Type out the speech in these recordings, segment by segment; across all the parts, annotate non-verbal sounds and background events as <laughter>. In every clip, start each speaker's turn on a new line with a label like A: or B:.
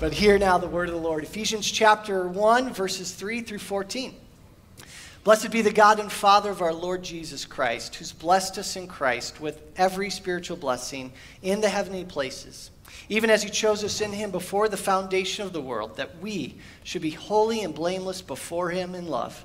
A: But hear now the word of the Lord. Ephesians chapter 1, verses 3 through 14. Blessed be the God and Father of our Lord Jesus Christ, who's blessed us in Christ with every spiritual blessing in the heavenly places, even as he chose us in him before the foundation of the world, that we should be holy and blameless before him in love.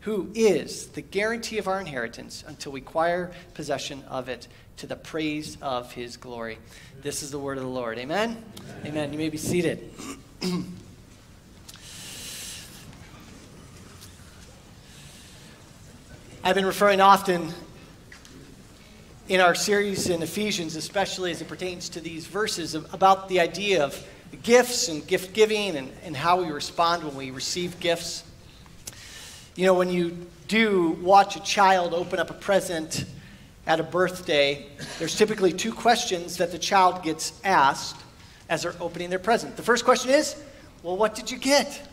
A: who is the guarantee of our inheritance until we acquire possession of it to the praise of his glory. This is the word of the Lord. Amen? Amen. Amen. You may be seated. <clears throat> I've been referring often in our series in Ephesians, especially as it pertains to these verses, about the idea of gifts and gift giving and, and how we respond when we receive gifts. You know, when you do watch a child open up a present at a birthday, there's typically two questions that the child gets asked as they're opening their present. The first question is, Well, what did you get?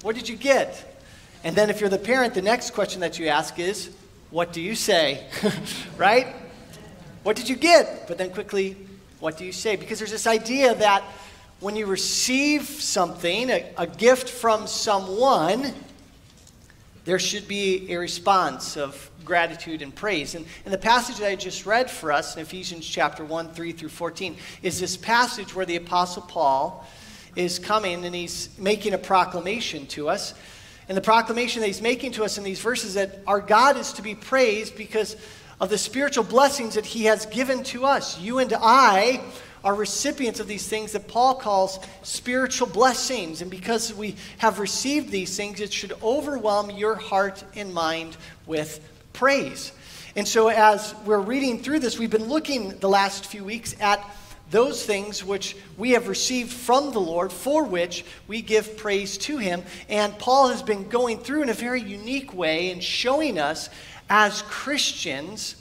A: What did you get? And then if you're the parent, the next question that you ask is, What do you say? <laughs> right? What did you get? But then quickly, what do you say? Because there's this idea that when you receive something, a, a gift from someone, there should be a response of gratitude and praise. And, and the passage that I just read for us in Ephesians chapter 1, 3 through 14 is this passage where the Apostle Paul is coming and he's making a proclamation to us. And the proclamation that he's making to us in these verses that our God is to be praised because of the spiritual blessings that he has given to us. You and I are recipients of these things that Paul calls spiritual blessings. And because we have received these things, it should overwhelm your heart and mind with praise. And so, as we're reading through this, we've been looking the last few weeks at those things which we have received from the Lord, for which we give praise to Him. And Paul has been going through in a very unique way and showing us as Christians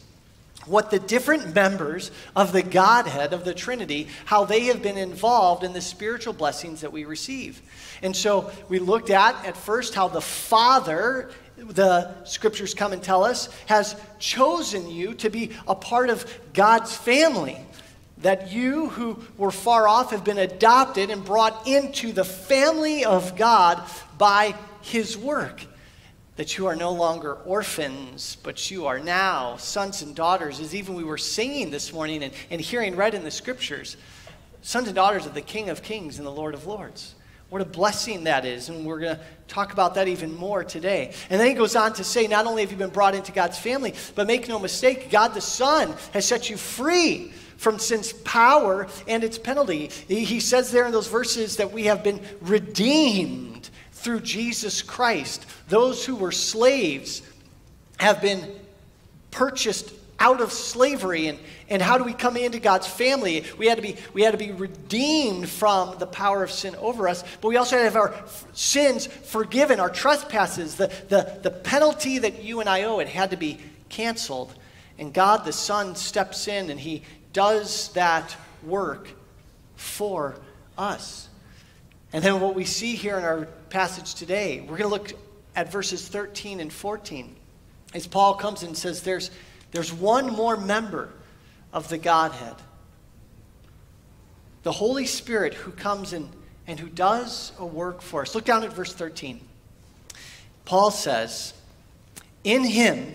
A: what the different members of the Godhead, of the Trinity, how they have been involved in the spiritual blessings that we receive. And so we looked at, at first, how the Father the scriptures come and tell us, has chosen you to be a part of God's family. That you who were far off have been adopted and brought into the family of God by his work. That you are no longer orphans, but you are now sons and daughters, as even we were singing this morning and, and hearing read in the scriptures sons and daughters of the King of Kings and the Lord of Lords. What a blessing that is. And we're going to talk about that even more today. And then he goes on to say, not only have you been brought into God's family, but make no mistake, God the Son has set you free from sin's power and its penalty. He says there in those verses that we have been redeemed through Jesus Christ. Those who were slaves have been purchased out of slavery. And, and how do we come into god's family? We had to be we had to be redeemed from the power of sin over us but we also have our sins forgiven our trespasses the, the, the penalty that you and i owe it had to be canceled. And god the son steps in and he does that work for us and then what we see here in our passage today we're going to look at verses 13 and 14 as paul comes and says there's there's one more member of the Godhead the Holy Spirit who comes in and who does a work for us. Look down at verse 13. Paul says, In him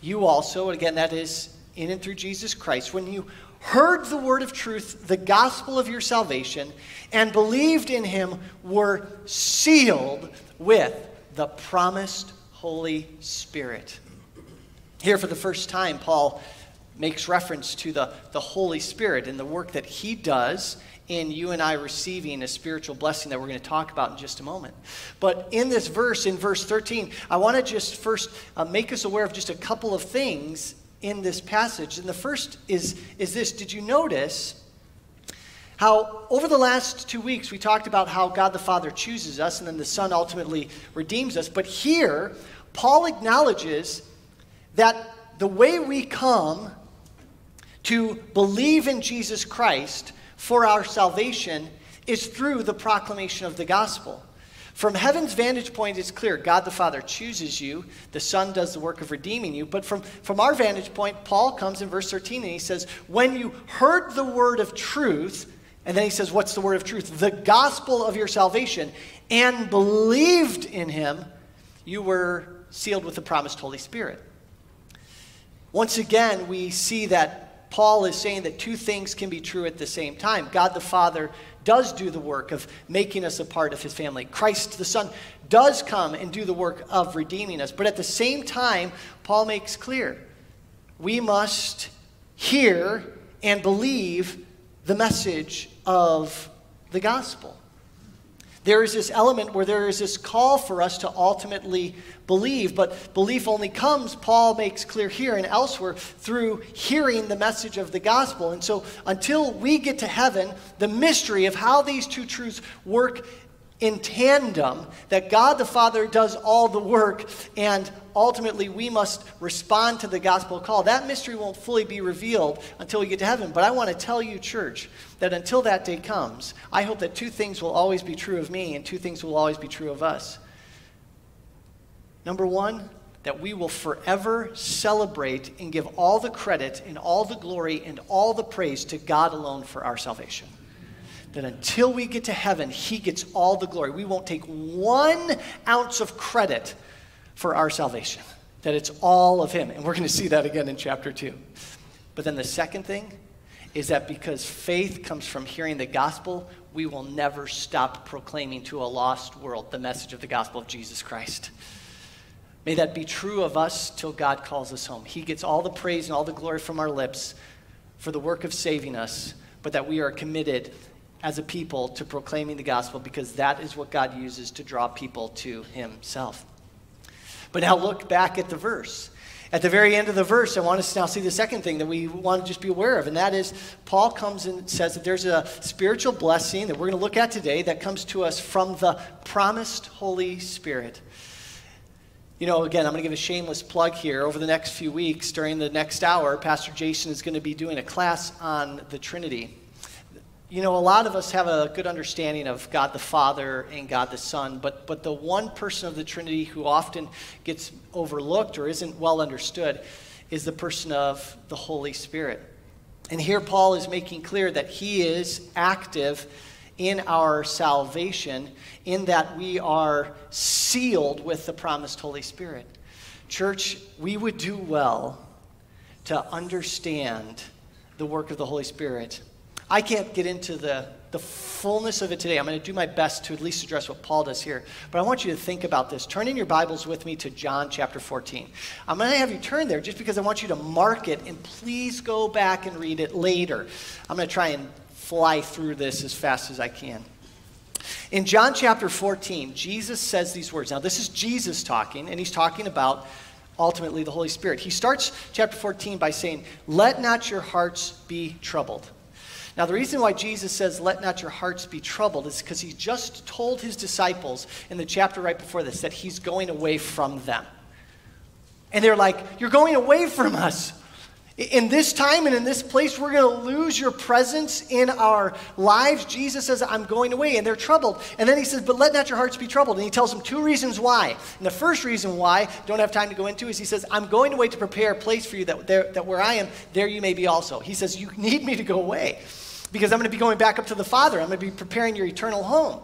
A: you also, again, that is in and through Jesus Christ, when you heard the word of truth, the gospel of your salvation, and believed in him, were sealed with the promised Holy Spirit. Here, for the first time, Paul makes reference to the, the Holy Spirit and the work that He does in you and I receiving a spiritual blessing that we're going to talk about in just a moment. But in this verse, in verse 13, I want to just first uh, make us aware of just a couple of things in this passage. And the first is, is this Did you notice how over the last two weeks we talked about how God the Father chooses us and then the Son ultimately redeems us? But here, Paul acknowledges that the way we come to believe in Jesus Christ for our salvation is through the proclamation of the gospel. From heaven's vantage point, it's clear God the Father chooses you, the Son does the work of redeeming you. But from, from our vantage point, Paul comes in verse 13 and he says, When you heard the word of truth, and then he says, What's the word of truth? The gospel of your salvation, and believed in him, you were sealed with the promised Holy Spirit. Once again, we see that Paul is saying that two things can be true at the same time. God the Father does do the work of making us a part of his family. Christ the Son does come and do the work of redeeming us. But at the same time, Paul makes clear we must hear and believe the message of the gospel. There is this element where there is this call for us to ultimately believe, but belief only comes, Paul makes clear here and elsewhere, through hearing the message of the gospel. And so until we get to heaven, the mystery of how these two truths work in tandem that God the Father does all the work and ultimately we must respond to the gospel call. That mystery won't fully be revealed until we get to heaven. But I want to tell you, church, that until that day comes, I hope that two things will always be true of me and two things will always be true of us. Number one, that we will forever celebrate and give all the credit and all the glory and all the praise to God alone for our salvation that until we get to heaven, He gets all the glory. We won't take one ounce of credit for our salvation, that it's all of Him. And we're going to see that again in chapter 2. But then the second thing is that because faith comes from hearing the gospel, we will never stop proclaiming to a lost world the message of the gospel of Jesus Christ. May that be true of us till God calls us home. He gets all the praise and all the glory from our lips for the work of saving us, but that we are committed as a people to proclaiming the gospel because that is what God uses to draw people to himself. But now look back at the verse. At the very end of the verse, I want us to now see the second thing that we want to just be aware of, and that is Paul comes and says that there's a spiritual blessing that we're going to look at today that comes to us from the promised Holy Spirit. You know, again, I'm going to give a shameless plug here. Over the next few weeks, during the next hour, Pastor Jason is going to be doing a class on the Trinity. You know, a lot of us have a good understanding of God the Father and God the Son, but, but the one person of the Trinity who often gets overlooked or isn't well understood is the person of the Holy Spirit. And here Paul is making clear that he is active in our salvation, in that we are sealed with the promised Holy Spirit. Church, we would do well to understand the work of the Holy Spirit I can't get into the, the fullness of it today. I'm going to do my best to at least address what Paul does here. But I want you to think about this. Turn in your Bibles with me to John chapter 14. I'm going to have you turn there just because I want you to mark it and please go back and read it later. I'm going to try and fly through this as fast as I can. In John chapter 14, Jesus says these words. Now, this is Jesus talking, and he's talking about ultimately the Holy Spirit. He starts chapter 14 by saying, Let not your hearts be troubled. Now, the reason why Jesus says, Let not your hearts be troubled, is because he just told his disciples in the chapter right before this that he's going away from them. And they're like, You're going away from us. In this time and in this place, we're going to lose your presence in our lives. Jesus says, I'm going away, and they're troubled. And then he says, But let not your hearts be troubled. And he tells them two reasons why. And the first reason why, don't have time to go into, is he says, I'm going away to prepare a place for you that, there, that where I am, there you may be also. He says, You need me to go away because I'm going to be going back up to the Father. I'm going to be preparing your eternal home.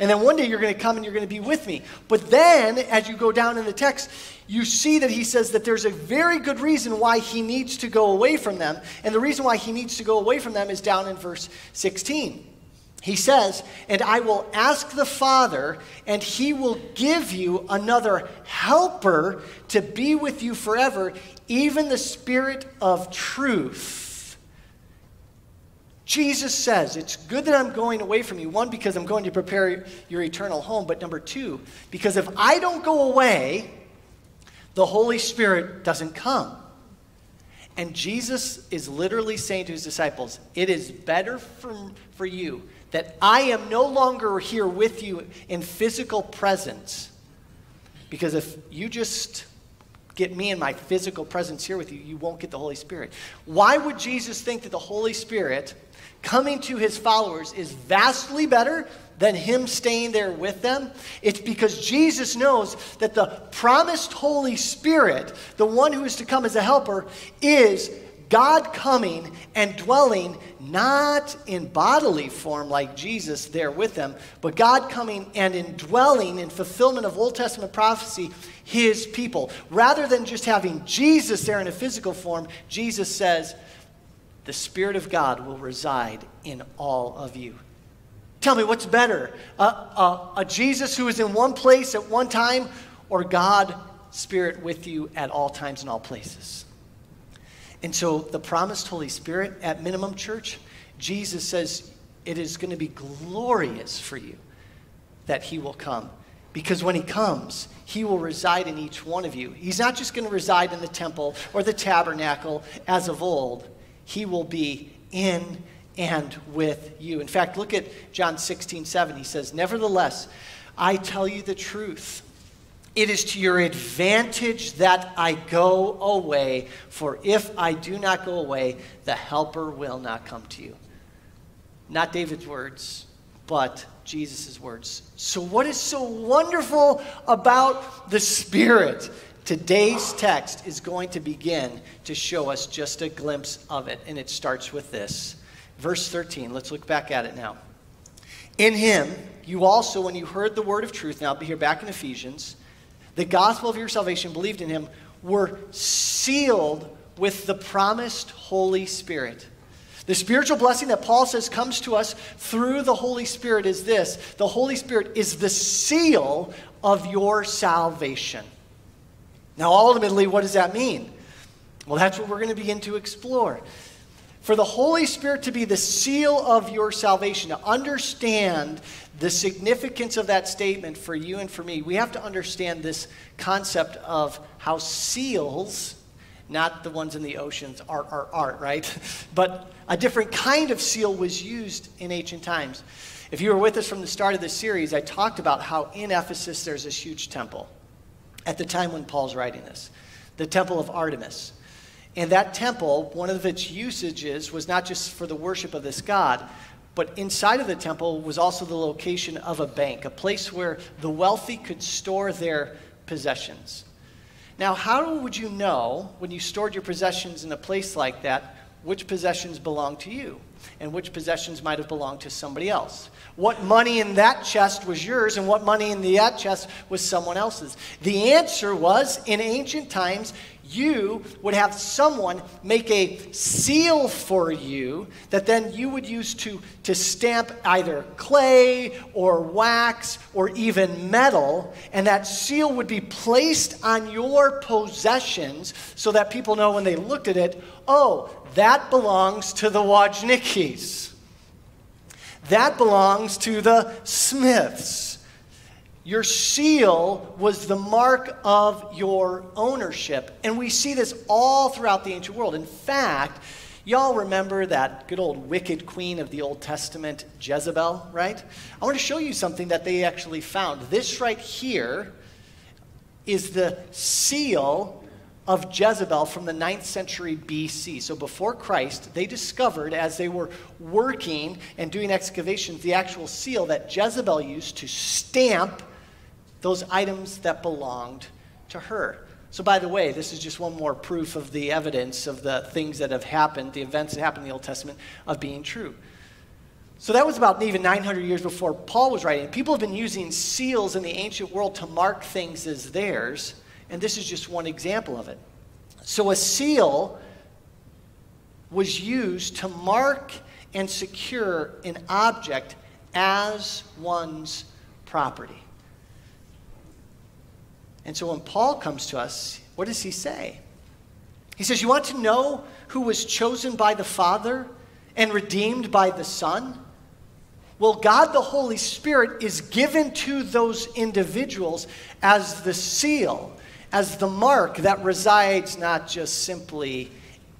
A: And then one day you're going to come and you're going to be with me. But then, as you go down in the text, you see that he says that there's a very good reason why he needs to go away from them. And the reason why he needs to go away from them is down in verse 16. He says, And I will ask the Father, and he will give you another helper to be with you forever, even the Spirit of truth. Jesus says, It's good that I'm going away from you. One, because I'm going to prepare your eternal home. But number two, because if I don't go away, the Holy Spirit doesn't come. And Jesus is literally saying to his disciples, It is better for, for you that I am no longer here with you in physical presence. Because if you just get me in my physical presence here with you, you won't get the Holy Spirit. Why would Jesus think that the Holy Spirit coming to his followers is vastly better than him staying there with them? It's because Jesus knows that the promised Holy Spirit, the one who is to come as a helper, is God coming and dwelling not in bodily form like Jesus there with them, but God coming and indwelling in fulfillment of Old Testament prophecy his people. Rather than just having Jesus there in a physical form, Jesus says, the Spirit of God will reside in all of you. Tell me what's better, a, a, a Jesus who is in one place at one time, or God, Spirit with you at all times and all places? And so, the promised Holy Spirit at minimum church, Jesus says it is going to be glorious for you that He will come. Because when He comes, He will reside in each one of you. He's not just going to reside in the temple or the tabernacle as of old, He will be in and with you. In fact, look at John 16, 7. He says, Nevertheless, I tell you the truth. It is to your advantage that I go away, for if I do not go away, the Helper will not come to you. Not David's words, but Jesus' words. So, what is so wonderful about the Spirit? Today's text is going to begin to show us just a glimpse of it, and it starts with this. Verse 13, let's look back at it now. In him, you also, when you heard the word of truth, now be here back in Ephesians, the gospel of your salvation, believed in him, were sealed with the promised Holy Spirit. The spiritual blessing that Paul says comes to us through the Holy Spirit is this the Holy Spirit is the seal of your salvation. Now, ultimately, what does that mean? Well, that's what we're going to begin to explore. For the Holy Spirit to be the seal of your salvation, to understand the significance of that statement for you and for me, we have to understand this concept of how seals, not the ones in the oceans, art, art, art, right? <laughs> But a different kind of seal was used in ancient times. If you were with us from the start of this series, I talked about how in Ephesus there's this huge temple at the time when Paul's writing this the temple of Artemis. And that temple, one of its usages was not just for the worship of this god, but inside of the temple was also the location of a bank, a place where the wealthy could store their possessions. Now, how would you know when you stored your possessions in a place like that which possessions belong to you and which possessions might have belonged to somebody else? What money in that chest was yours and what money in that chest was someone else's? The answer was in ancient times, you would have someone make a seal for you that then you would use to, to stamp either clay or wax or even metal. And that seal would be placed on your possessions so that people know when they looked at it, oh, that belongs to the Wojnicki's. That belongs to the Smiths. Your seal was the mark of your ownership. And we see this all throughout the ancient world. In fact, y'all remember that good old wicked queen of the Old Testament, Jezebel, right? I want to show you something that they actually found. This right here is the seal of Jezebel from the 9th century BC. So before Christ, they discovered as they were working and doing excavations the actual seal that Jezebel used to stamp those items that belonged to her. So, by the way, this is just one more proof of the evidence of the things that have happened, the events that happened in the Old Testament, of being true. So, that was about even 900 years before Paul was writing. People have been using seals in the ancient world to mark things as theirs, and this is just one example of it. So, a seal was used to mark and secure an object as one's property. And so when Paul comes to us, what does he say? He says, You want to know who was chosen by the Father and redeemed by the Son? Well, God the Holy Spirit is given to those individuals as the seal, as the mark that resides not just simply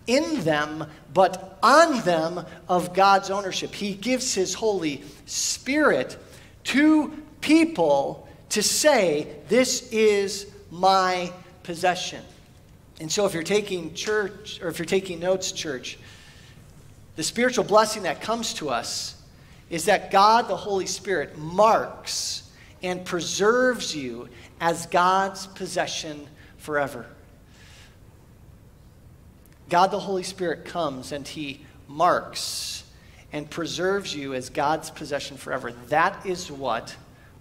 A: in them, but on them of God's ownership. He gives His Holy Spirit to people to say, This is my possession. And so, if you're taking church, or if you're taking notes, church, the spiritual blessing that comes to us is that God, the Holy Spirit, marks and preserves you as God's possession forever. God, the Holy Spirit, comes and He marks and preserves you as God's possession forever. That is what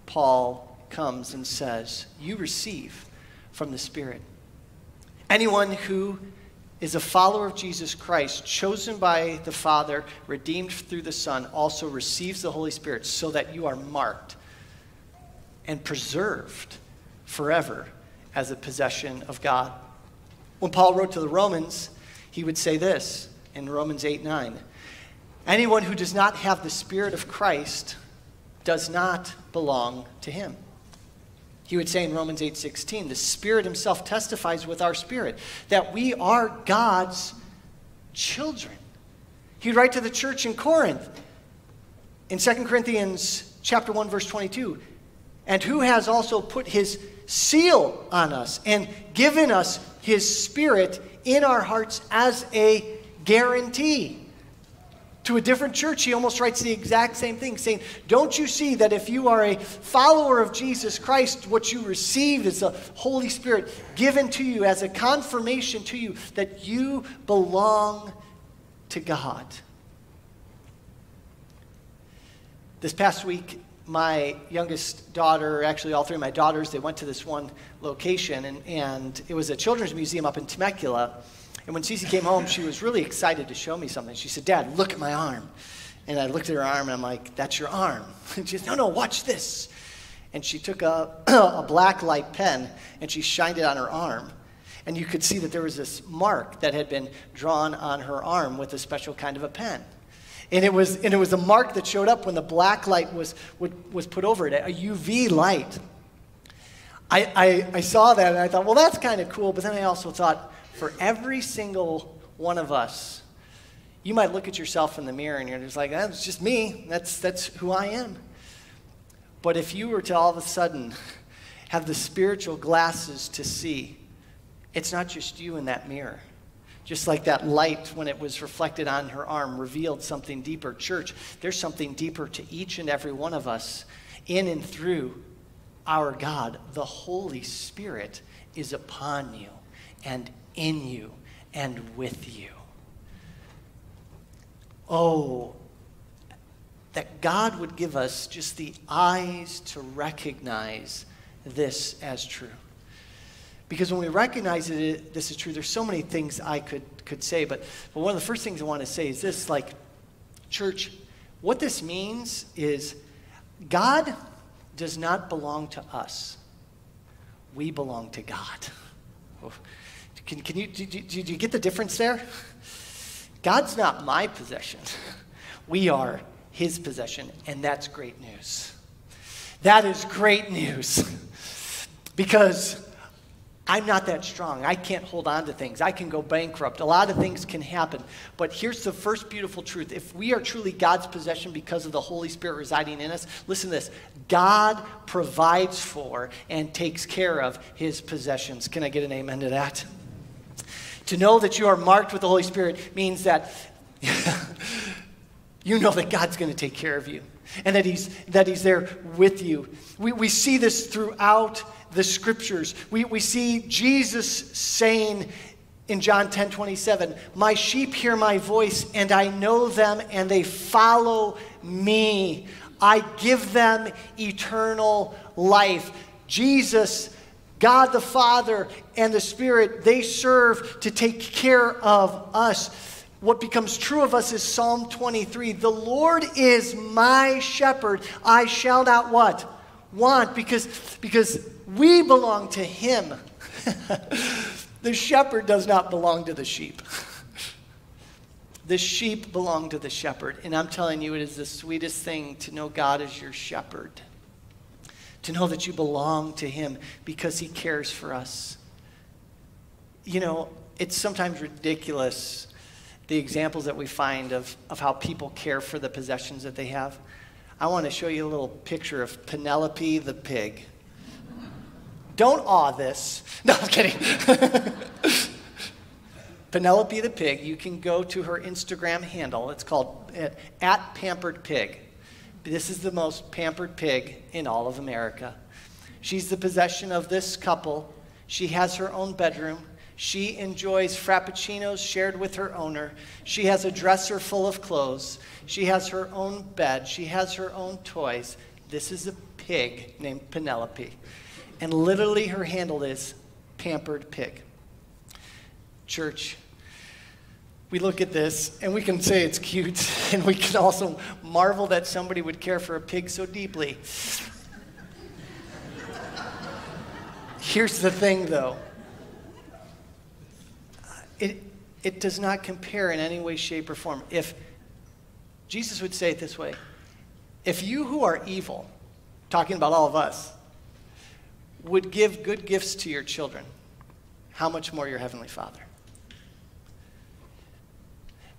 A: Paul comes and says, You receive from the Spirit. Anyone who is a follower of Jesus Christ, chosen by the Father, redeemed through the Son, also receives the Holy Spirit so that you are marked and preserved forever as a possession of God. When Paul wrote to the Romans, he would say this in Romans 8 9 Anyone who does not have the Spirit of Christ does not belong to him. He would say in Romans 8:16, the Spirit himself testifies with our spirit that we are God's children. He'd write to the church in Corinth in 2 Corinthians chapter 1 verse 22, and who has also put his seal on us and given us his spirit in our hearts as a guarantee to a different church, he almost writes the exact same thing, saying, Don't you see that if you are a follower of Jesus Christ, what you received is the Holy Spirit given to you as a confirmation to you that you belong to God? This past week, my youngest daughter, actually all three of my daughters, they went to this one location, and, and it was a children's museum up in Temecula. And when Cece came home, she was really excited to show me something. She said, Dad, look at my arm. And I looked at her arm and I'm like, That's your arm. <laughs> And she said, No, no, watch this. And she took a, <clears throat> a black light pen and she shined it on her arm. And you could see that there was this mark that had been drawn on her arm with a special kind of a pen. And it was, and it was a mark that showed up when the black light was, was put over it, a UV light. I, I, I saw that and I thought, well, that's kind of cool. But then I also thought, for every single one of us. You might look at yourself in the mirror and you're just like, that's just me. That's, that's who I am. But if you were to all of a sudden have the spiritual glasses to see, it's not just you in that mirror. Just like that light, when it was reflected on her arm, revealed something deeper. Church, there's something deeper to each and every one of us in and through our God. The Holy Spirit is upon you and in you and with you. Oh, that God would give us just the eyes to recognize this as true. Because when we recognize that this is true, there's so many things I could, could say, but, but one of the first things I want to say is this like, church, what this means is God does not belong to us, we belong to God. <laughs> Oh, Can, can you, do, do, do you get the difference there? God's not my possession. We are his possession, and that's great news. That is great news because I'm not that strong. I can't hold on to things. I can go bankrupt. A lot of things can happen. But here's the first beautiful truth. If we are truly God's possession because of the Holy Spirit residing in us, listen to this God provides for and takes care of his possessions. Can I get an amen to that? To know that you are marked with the Holy Spirit means that <laughs> you know that God's going to take care of you and that He's, that he's there with you. We, we see this throughout the scriptures. We, we see Jesus saying in John 10 27, My sheep hear my voice, and I know them, and they follow me. I give them eternal life. Jesus God the Father and the Spirit, they serve to take care of us. what becomes true of us is Psalm 23. The Lord is my shepherd. I shall not what? Want because, because we belong to him. <laughs> the shepherd does not belong to the sheep. <laughs> the sheep belong to the shepherd. And I'm telling you, it is the sweetest thing to know God as your shepherd. To know that you belong to him because he cares for us. You know, it's sometimes ridiculous the examples that we find of, of how people care for the possessions that they have. I want to show you a little picture of Penelope the pig. Don't awe this. <laughs> No, I'm kidding. <laughs> Penelope the pig, you can go to her Instagram handle. It's called at, at Pampered Pig. This is the most pampered pig in all of America. She's the possession of this couple. She has her own bedroom. She enjoys frappuccinos shared with her owner. She has a dresser full of clothes. She has her own bed. She has her own toys. This is a pig named Penelope. And literally, her handle is Pampered Pig. Church, we look at this and we can say it's cute, <laughs> and we can also marvel that somebody would care for a pig so deeply. Here's the thing, though uh, it, it does not compare in any way, shape, or form. If Jesus would say it this way if you who are evil, talking about all of us, would give good gifts to your children, how much more your Heavenly Father?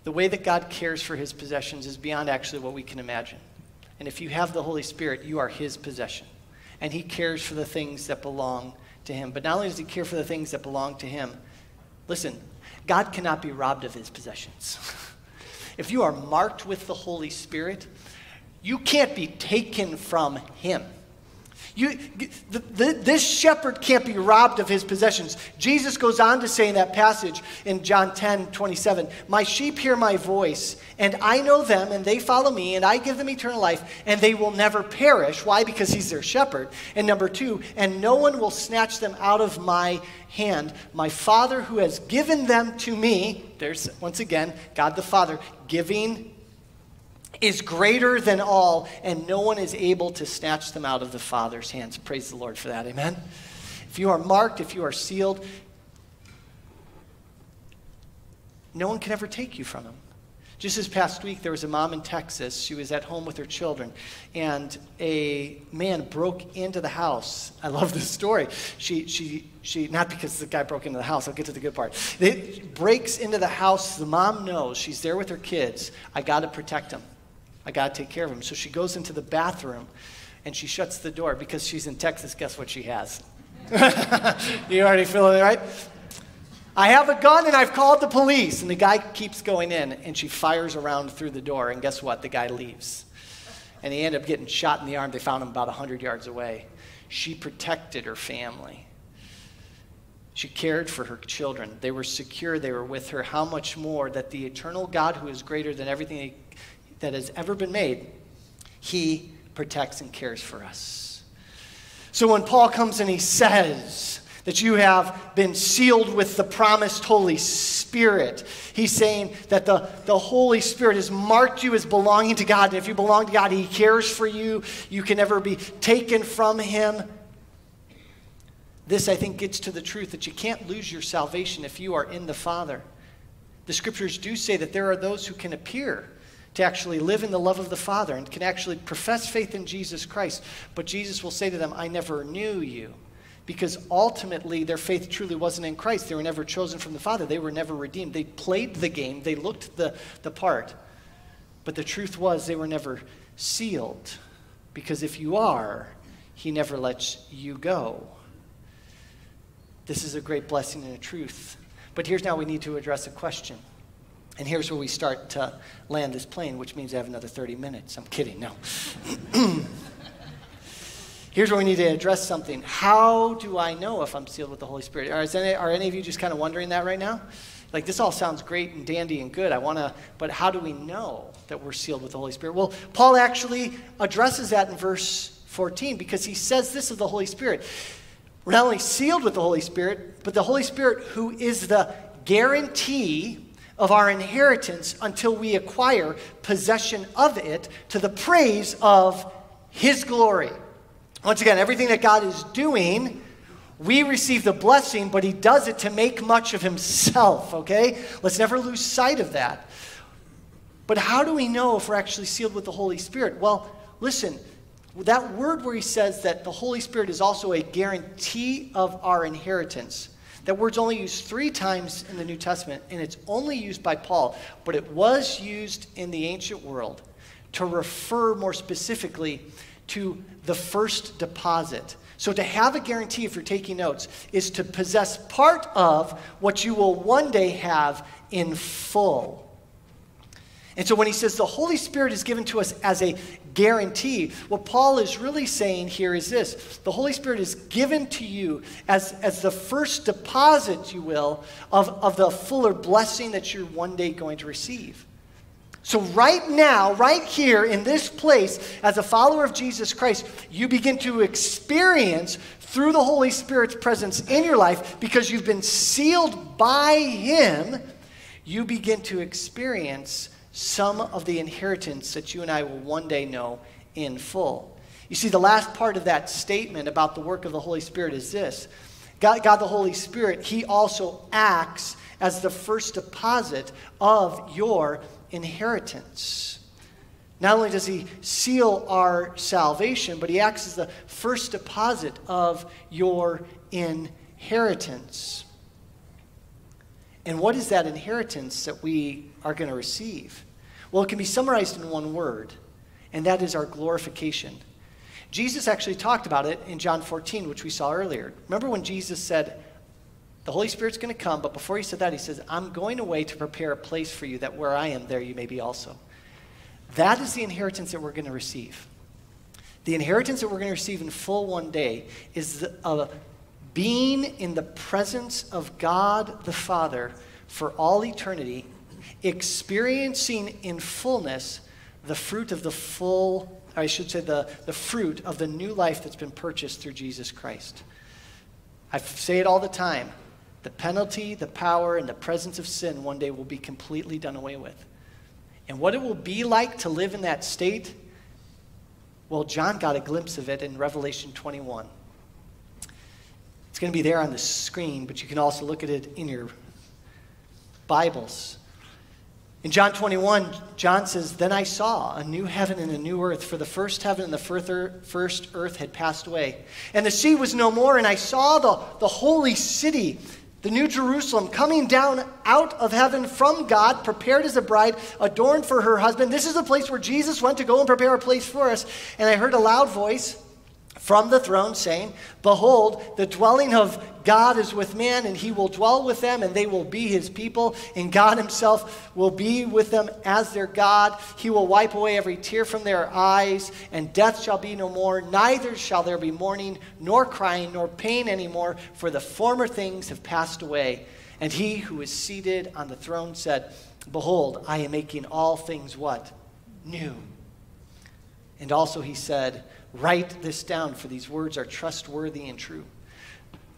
A: The way that God cares for his possessions is beyond actually what we can imagine. And if you have the Holy Spirit, you are his possession. And he cares for the things that belong to him. But not only does he care for the things that belong to him, listen, God cannot be robbed of his possessions. <laughs> if you are marked with the Holy Spirit, you can't be taken from him. You, the, the, this shepherd can't be robbed of his possessions. Jesus goes on to say in that passage in John 10 27, My sheep hear my voice, and I know them, and they follow me, and I give them eternal life, and they will never perish. Why? Because he's their shepherd. And number two, and no one will snatch them out of my hand. My Father who has given them to me, there's once again God the Father giving is greater than all, and no one is able to snatch them out of the Father's hands. Praise the Lord for that. Amen. If you are marked, if you are sealed, no one can ever take you from him. Just this past week, there was a mom in Texas. She was at home with her children, and a man broke into the house. I love this story. She, she, she, not because the guy broke into the house, I'll get to the good part. It breaks into the house. The mom knows she's there with her kids. I got to protect them. I got to take care of him. So she goes into the bathroom and she shuts the door because she's in Texas. Guess what she has? <laughs> you already feeling it, right? I have a gun and I've called the police. And the guy keeps going in and she fires around through the door. And guess what? The guy leaves. And he ended up getting shot in the arm. They found him about 100 yards away. She protected her family. She cared for her children. They were secure. They were with her. How much more that the eternal God, who is greater than everything that has ever been made, he protects and cares for us. So when Paul comes and he says that you have been sealed with the promised Holy Spirit, he's saying that the, the Holy Spirit has marked you as belonging to God. And if you belong to God, he cares for you. You can never be taken from him. This, I think, gets to the truth that you can't lose your salvation if you are in the Father. The scriptures do say that there are those who can appear to actually live in the love of the Father and can actually profess faith in Jesus Christ. But Jesus will say to them, I never knew you. Because ultimately, their faith truly wasn't in Christ. They were never chosen from the Father. They were never redeemed. They played the game, they looked the, the part. But the truth was, they were never sealed. Because if you are, He never lets you go. This is a great blessing and a truth. But here's now we need to address a question and here's where we start to land this plane, which means I have another 30 minutes. I'm kidding, no. <clears throat> here's where we need to address something. How do I know if I'm sealed with the Holy Spirit? Are any, are any of you just kind of wondering that right now? Like, this all sounds great and dandy and good. I want to, but how do we know that we're sealed with the Holy Spirit? Well, Paul actually addresses that in verse 14 because he says this of the Holy Spirit. We're not only sealed with the Holy Spirit, but the Holy Spirit, who is the guarantee of our inheritance until we acquire possession of it to the praise of His glory. Once again, everything that God is doing, we receive the blessing, but He does it to make much of Himself, okay? Let's never lose sight of that. But how do we know if we're actually sealed with the Holy Spirit? Well, listen, that word where He says that the Holy Spirit is also a guarantee of our inheritance. That word's only used three times in the New Testament, and it's only used by Paul, but it was used in the ancient world to refer more specifically to the first deposit. So, to have a guarantee, if you're taking notes, is to possess part of what you will one day have in full. And so, when he says the Holy Spirit is given to us as a guarantee, what Paul is really saying here is this the Holy Spirit is given to you as, as the first deposit, you will, of, of the fuller blessing that you're one day going to receive. So, right now, right here in this place, as a follower of Jesus Christ, you begin to experience through the Holy Spirit's presence in your life because you've been sealed by Him. You begin to experience some of the inheritance that you and I will one day know in full. You see, the last part of that statement about the work of the Holy Spirit is this God, God the Holy Spirit, He also acts as the first deposit of your inheritance. Not only does he seal our salvation, but he acts as the first deposit of your inheritance. And what is that inheritance that we are going to receive? Well, it can be summarized in one word, and that is our glorification. Jesus actually talked about it in John 14, which we saw earlier. Remember when Jesus said, the Holy Spirit's going to come, but before he said that, he says, I'm going away to prepare a place for you that where I am, there you may be also. That is the inheritance that we're going to receive. The inheritance that we're going to receive in full one day is uh, being in the presence of God the Father for all eternity, experiencing in fullness the fruit of the full, I should say, the, the fruit of the new life that's been purchased through Jesus Christ. I say it all the time. The penalty, the power, and the presence of sin one day will be completely done away with. And what it will be like to live in that state, well, John got a glimpse of it in Revelation 21. It's going to be there on the screen, but you can also look at it in your Bibles. In John 21, John says, Then I saw a new heaven and a new earth, for the first heaven and the first earth had passed away. And the sea was no more, and I saw the, the holy city the New Jerusalem coming down out of heaven from God, prepared as a bride, adorned for her husband. This is the place where Jesus went to go and prepare a place for us. And I heard a loud voice from the throne saying, Behold, the dwelling of God is with man, and he will dwell with them, and they will be his people, and God himself will be with them as their God. He will wipe away every tear from their eyes, and death shall be no more. Neither shall there be mourning, nor crying, nor pain anymore, for the former things have passed away. And he who is seated on the throne said, Behold, I am making all things what? New. And also he said, Write this down, for these words are trustworthy and true.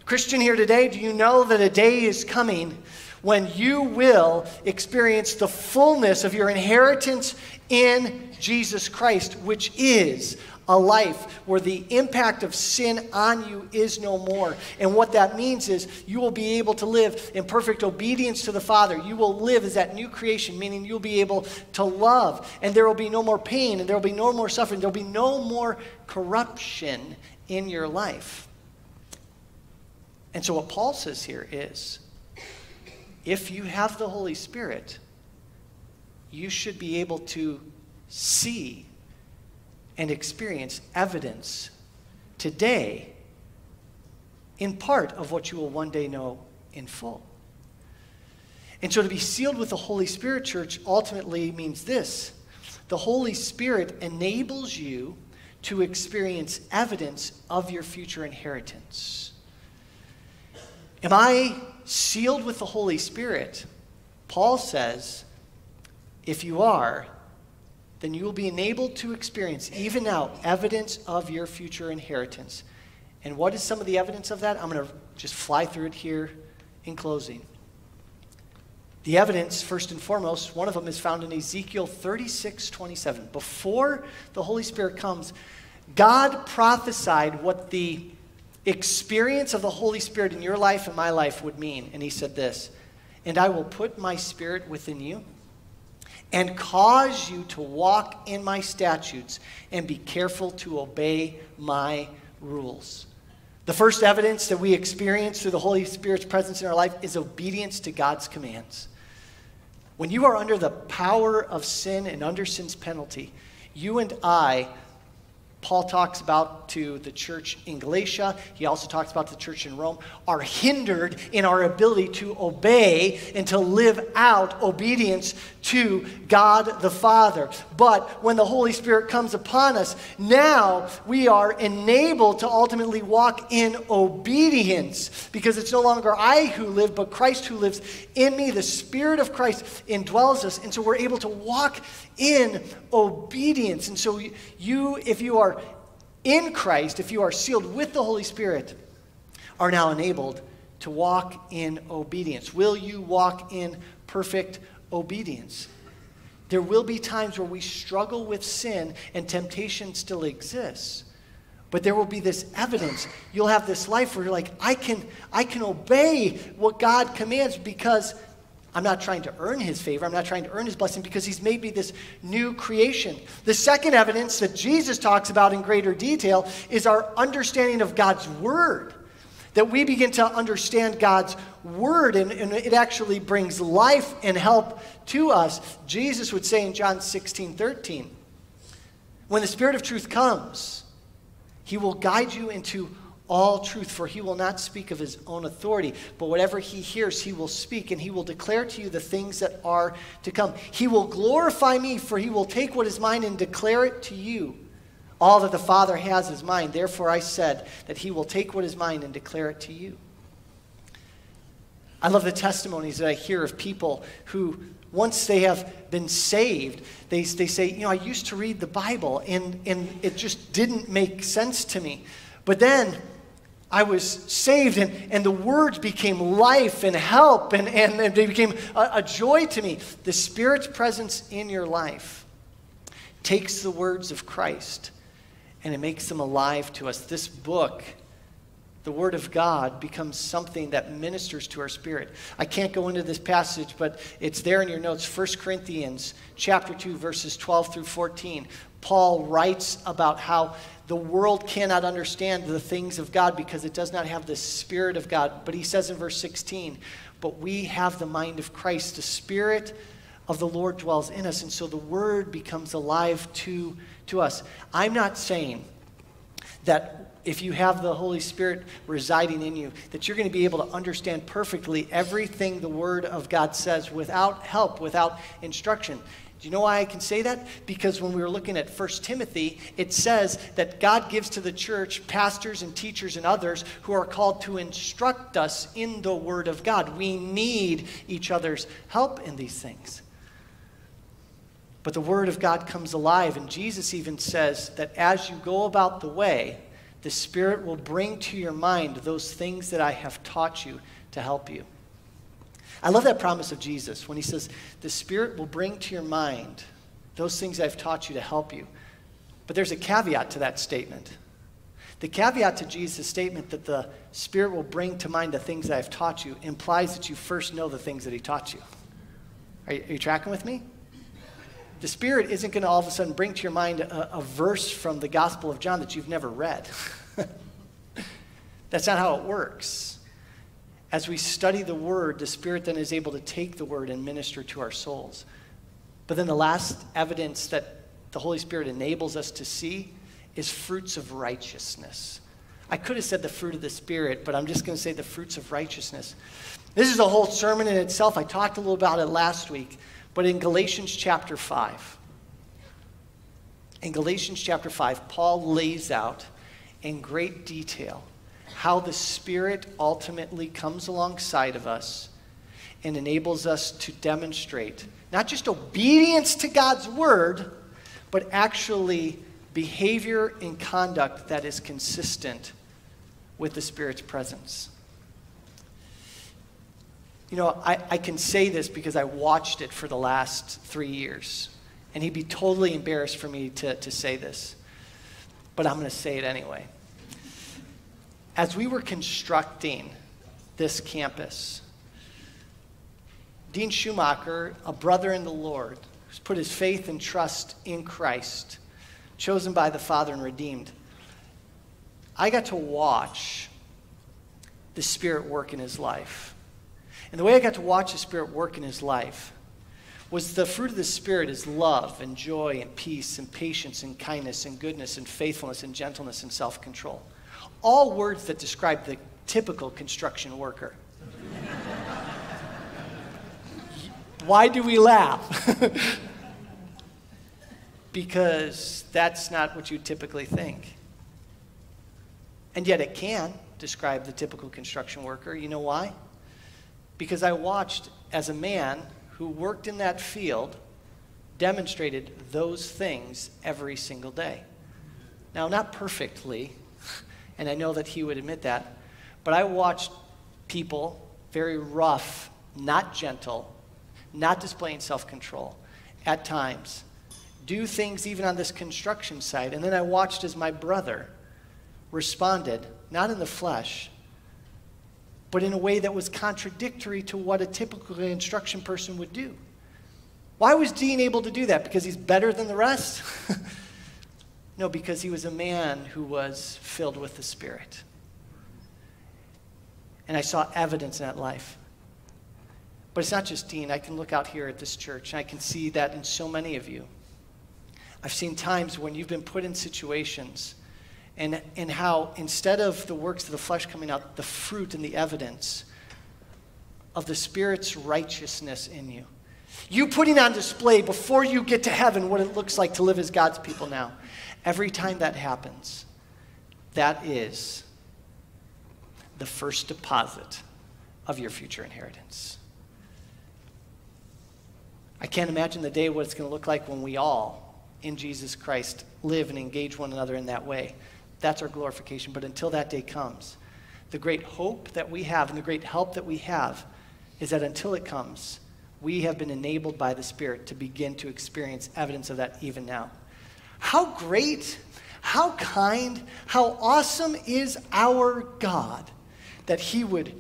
A: Christian here today, do you know that a day is coming when you will experience the fullness of your inheritance in Jesus Christ, which is a life where the impact of sin on you is no more. And what that means is you will be able to live in perfect obedience to the Father. You will live as that new creation, meaning you'll be able to love, and there will be no more pain, and there will be no more suffering, there will be no more corruption in your life. And so, what Paul says here is if you have the Holy Spirit, you should be able to see and experience evidence today in part of what you will one day know in full. And so to be sealed with the Holy Spirit, church, ultimately means this the Holy Spirit enables you to experience evidence of your future inheritance. Am I sealed with the Holy Spirit? Paul says, if you are, then you will be enabled to experience, even now, evidence of your future inheritance. And what is some of the evidence of that? I'm going to just fly through it here in closing. The evidence, first and foremost, one of them is found in Ezekiel 36 27. Before the Holy Spirit comes, God prophesied what the experience of the Holy Spirit in your life and my life would mean. And he said this And I will put my spirit within you and cause you to walk in my statutes and be careful to obey my rules. The first evidence that we experience through the Holy Spirit's presence in our life is obedience to God's commands. When you are under the power of sin and under sin's penalty, you and I Paul talks about to the church in Galatia, he also talks about the church in Rome, are hindered in our ability to obey and to live out obedience to God the Father. But when the Holy Spirit comes upon us, now we are enabled to ultimately walk in obedience because it's no longer I who live, but Christ who lives in me. The Spirit of Christ indwells us, and so we're able to walk in obedience. And so, you, if you are in Christ, if you are sealed with the Holy Spirit, are now enabled to walk in obedience. Will you walk in perfect obedience? There will be times where we struggle with sin and temptation still exists. But there will be this evidence. You'll have this life where you're like, I can, I can obey what God commands because I'm not trying to earn his favor. I'm not trying to earn his blessing because he's made me this new creation. The second evidence that Jesus talks about in greater detail is our understanding of God's word. That we begin to understand God's word and, and it actually brings life and help to us. Jesus would say in John 16 13, when the Spirit of truth comes, he will guide you into all truth, for he will not speak of his own authority, but whatever he hears, he will speak, and he will declare to you the things that are to come. He will glorify me, for he will take what is mine and declare it to you. All that the Father has is mine. Therefore, I said that he will take what is mine and declare it to you. I love the testimonies that I hear of people who, once they have been saved, they, they say, You know, I used to read the Bible and, and it just didn't make sense to me. But then I was saved, and, and the words became life and help, and, and, and they became a, a joy to me. The Spirit's presence in your life takes the words of Christ and it makes them alive to us. This book, the Word of God, becomes something that ministers to our spirit. I can't go into this passage, but it's there in your notes 1 Corinthians chapter 2, verses 12 through 14. Paul writes about how the world cannot understand the things of God because it does not have the Spirit of God. But he says in verse 16, But we have the mind of Christ. The Spirit of the Lord dwells in us. And so the Word becomes alive to, to us. I'm not saying that if you have the Holy Spirit residing in you, that you're going to be able to understand perfectly everything the Word of God says without help, without instruction. Do you know why I can say that? Because when we were looking at 1 Timothy, it says that God gives to the church pastors and teachers and others who are called to instruct us in the Word of God. We need each other's help in these things. But the Word of God comes alive, and Jesus even says that as you go about the way, the Spirit will bring to your mind those things that I have taught you to help you. I love that promise of Jesus when he says, The Spirit will bring to your mind those things I've taught you to help you. But there's a caveat to that statement. The caveat to Jesus' statement that the Spirit will bring to mind the things that I've taught you implies that you first know the things that He taught you. Are you, are you tracking with me? The Spirit isn't going to all of a sudden bring to your mind a, a verse from the Gospel of John that you've never read. <laughs> That's not how it works as we study the word, the Spirit then is able to take the word and minister to our souls. But then the last evidence that the Holy Spirit enables us to see is fruits of righteousness. I could have said the fruit of the Spirit, but I'm just going to say the fruits of righteousness. This is a whole sermon in itself. I talked a little about it last week, but in Galatians chapter 5, in Galatians chapter 5, Paul lays out in great detail how the Spirit ultimately comes alongside of us and enables us to demonstrate not just obedience to God's word, but actually behavior and conduct that is consistent with the Spirit's presence. You know, I, I can say this because I watched it for the last three years. And he'd be totally embarrassed for me to, to say this. But I'm going to say it anyway. As we were constructing this campus, Dean Schumacher, a brother in the Lord, who's put his faith and trust in Christ, chosen by the Father and redeemed, I got to watch the Spirit work in his life. And the way I got to watch the Spirit work in his life was the fruit of the Spirit is love and joy and peace and patience and kindness and goodness and faithfulness and gentleness and self control. All words that describe the typical construction worker. Why do we laugh? <laughs> because that's not what you typically think. And yet it can describe the typical construction worker. You know why? because I watched as a man who worked in that field demonstrated those things every single day. Now, not perfectly, and I know that he would admit that, but I watched people very rough, not gentle, not displaying self control at times, do things even on this construction site. And then I watched as my brother responded, not in the flesh, but in a way that was contradictory to what a typical instruction person would do. Why was Dean able to do that? Because he's better than the rest? <laughs> no, because he was a man who was filled with the Spirit. And I saw evidence in that life. But it's not just Dean. I can look out here at this church and I can see that in so many of you. I've seen times when you've been put in situations and, and how instead of the works of the flesh coming out, the fruit and the evidence of the Spirit's righteousness in you. You putting on display before you get to heaven what it looks like to live as God's people now. Every time that happens, that is the first deposit of your future inheritance. I can't imagine the day what it's going to look like when we all, in Jesus Christ, live and engage one another in that way. That's our glorification. But until that day comes, the great hope that we have and the great help that we have is that until it comes, we have been enabled by the Spirit to begin to experience evidence of that even now. How great, how kind, how awesome is our God that He would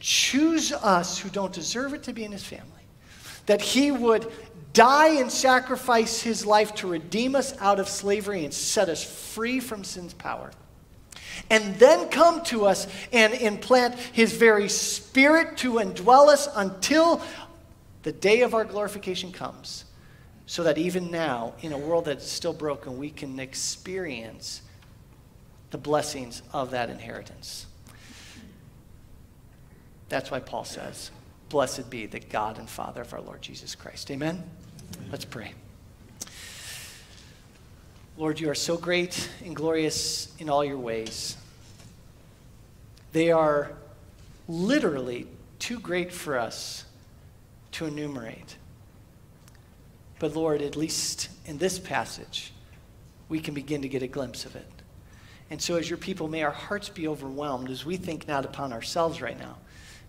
A: choose us who don't deserve it to be in His family, that He would die and sacrifice his life to redeem us out of slavery and set us free from sin's power. And then come to us and implant his very spirit to indwell us until the day of our glorification comes. So that even now, in a world that's still broken, we can experience the blessings of that inheritance. That's why Paul says, Blessed be the God and Father of our Lord Jesus Christ. Amen? Let's pray. Lord, you are so great and glorious in all your ways. They are literally too great for us to enumerate. But Lord, at least in this passage, we can begin to get a glimpse of it. And so, as your people, may our hearts be overwhelmed as we think not upon ourselves right now,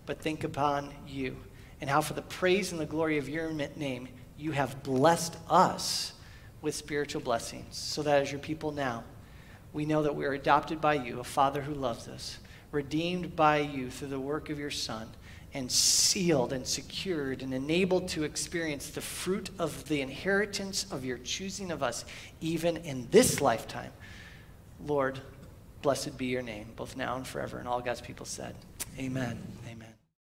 A: but think upon you and how, for the praise and the glory of your name, you have blessed us with spiritual blessings, so that as your people now, we know that we are adopted by you, a Father who loves us, redeemed by you through the work of your Son, and sealed and secured and enabled to experience the fruit of the inheritance of your choosing of us, even in this lifetime. Lord, blessed be your name, both now and forever. And all God's people said, Amen.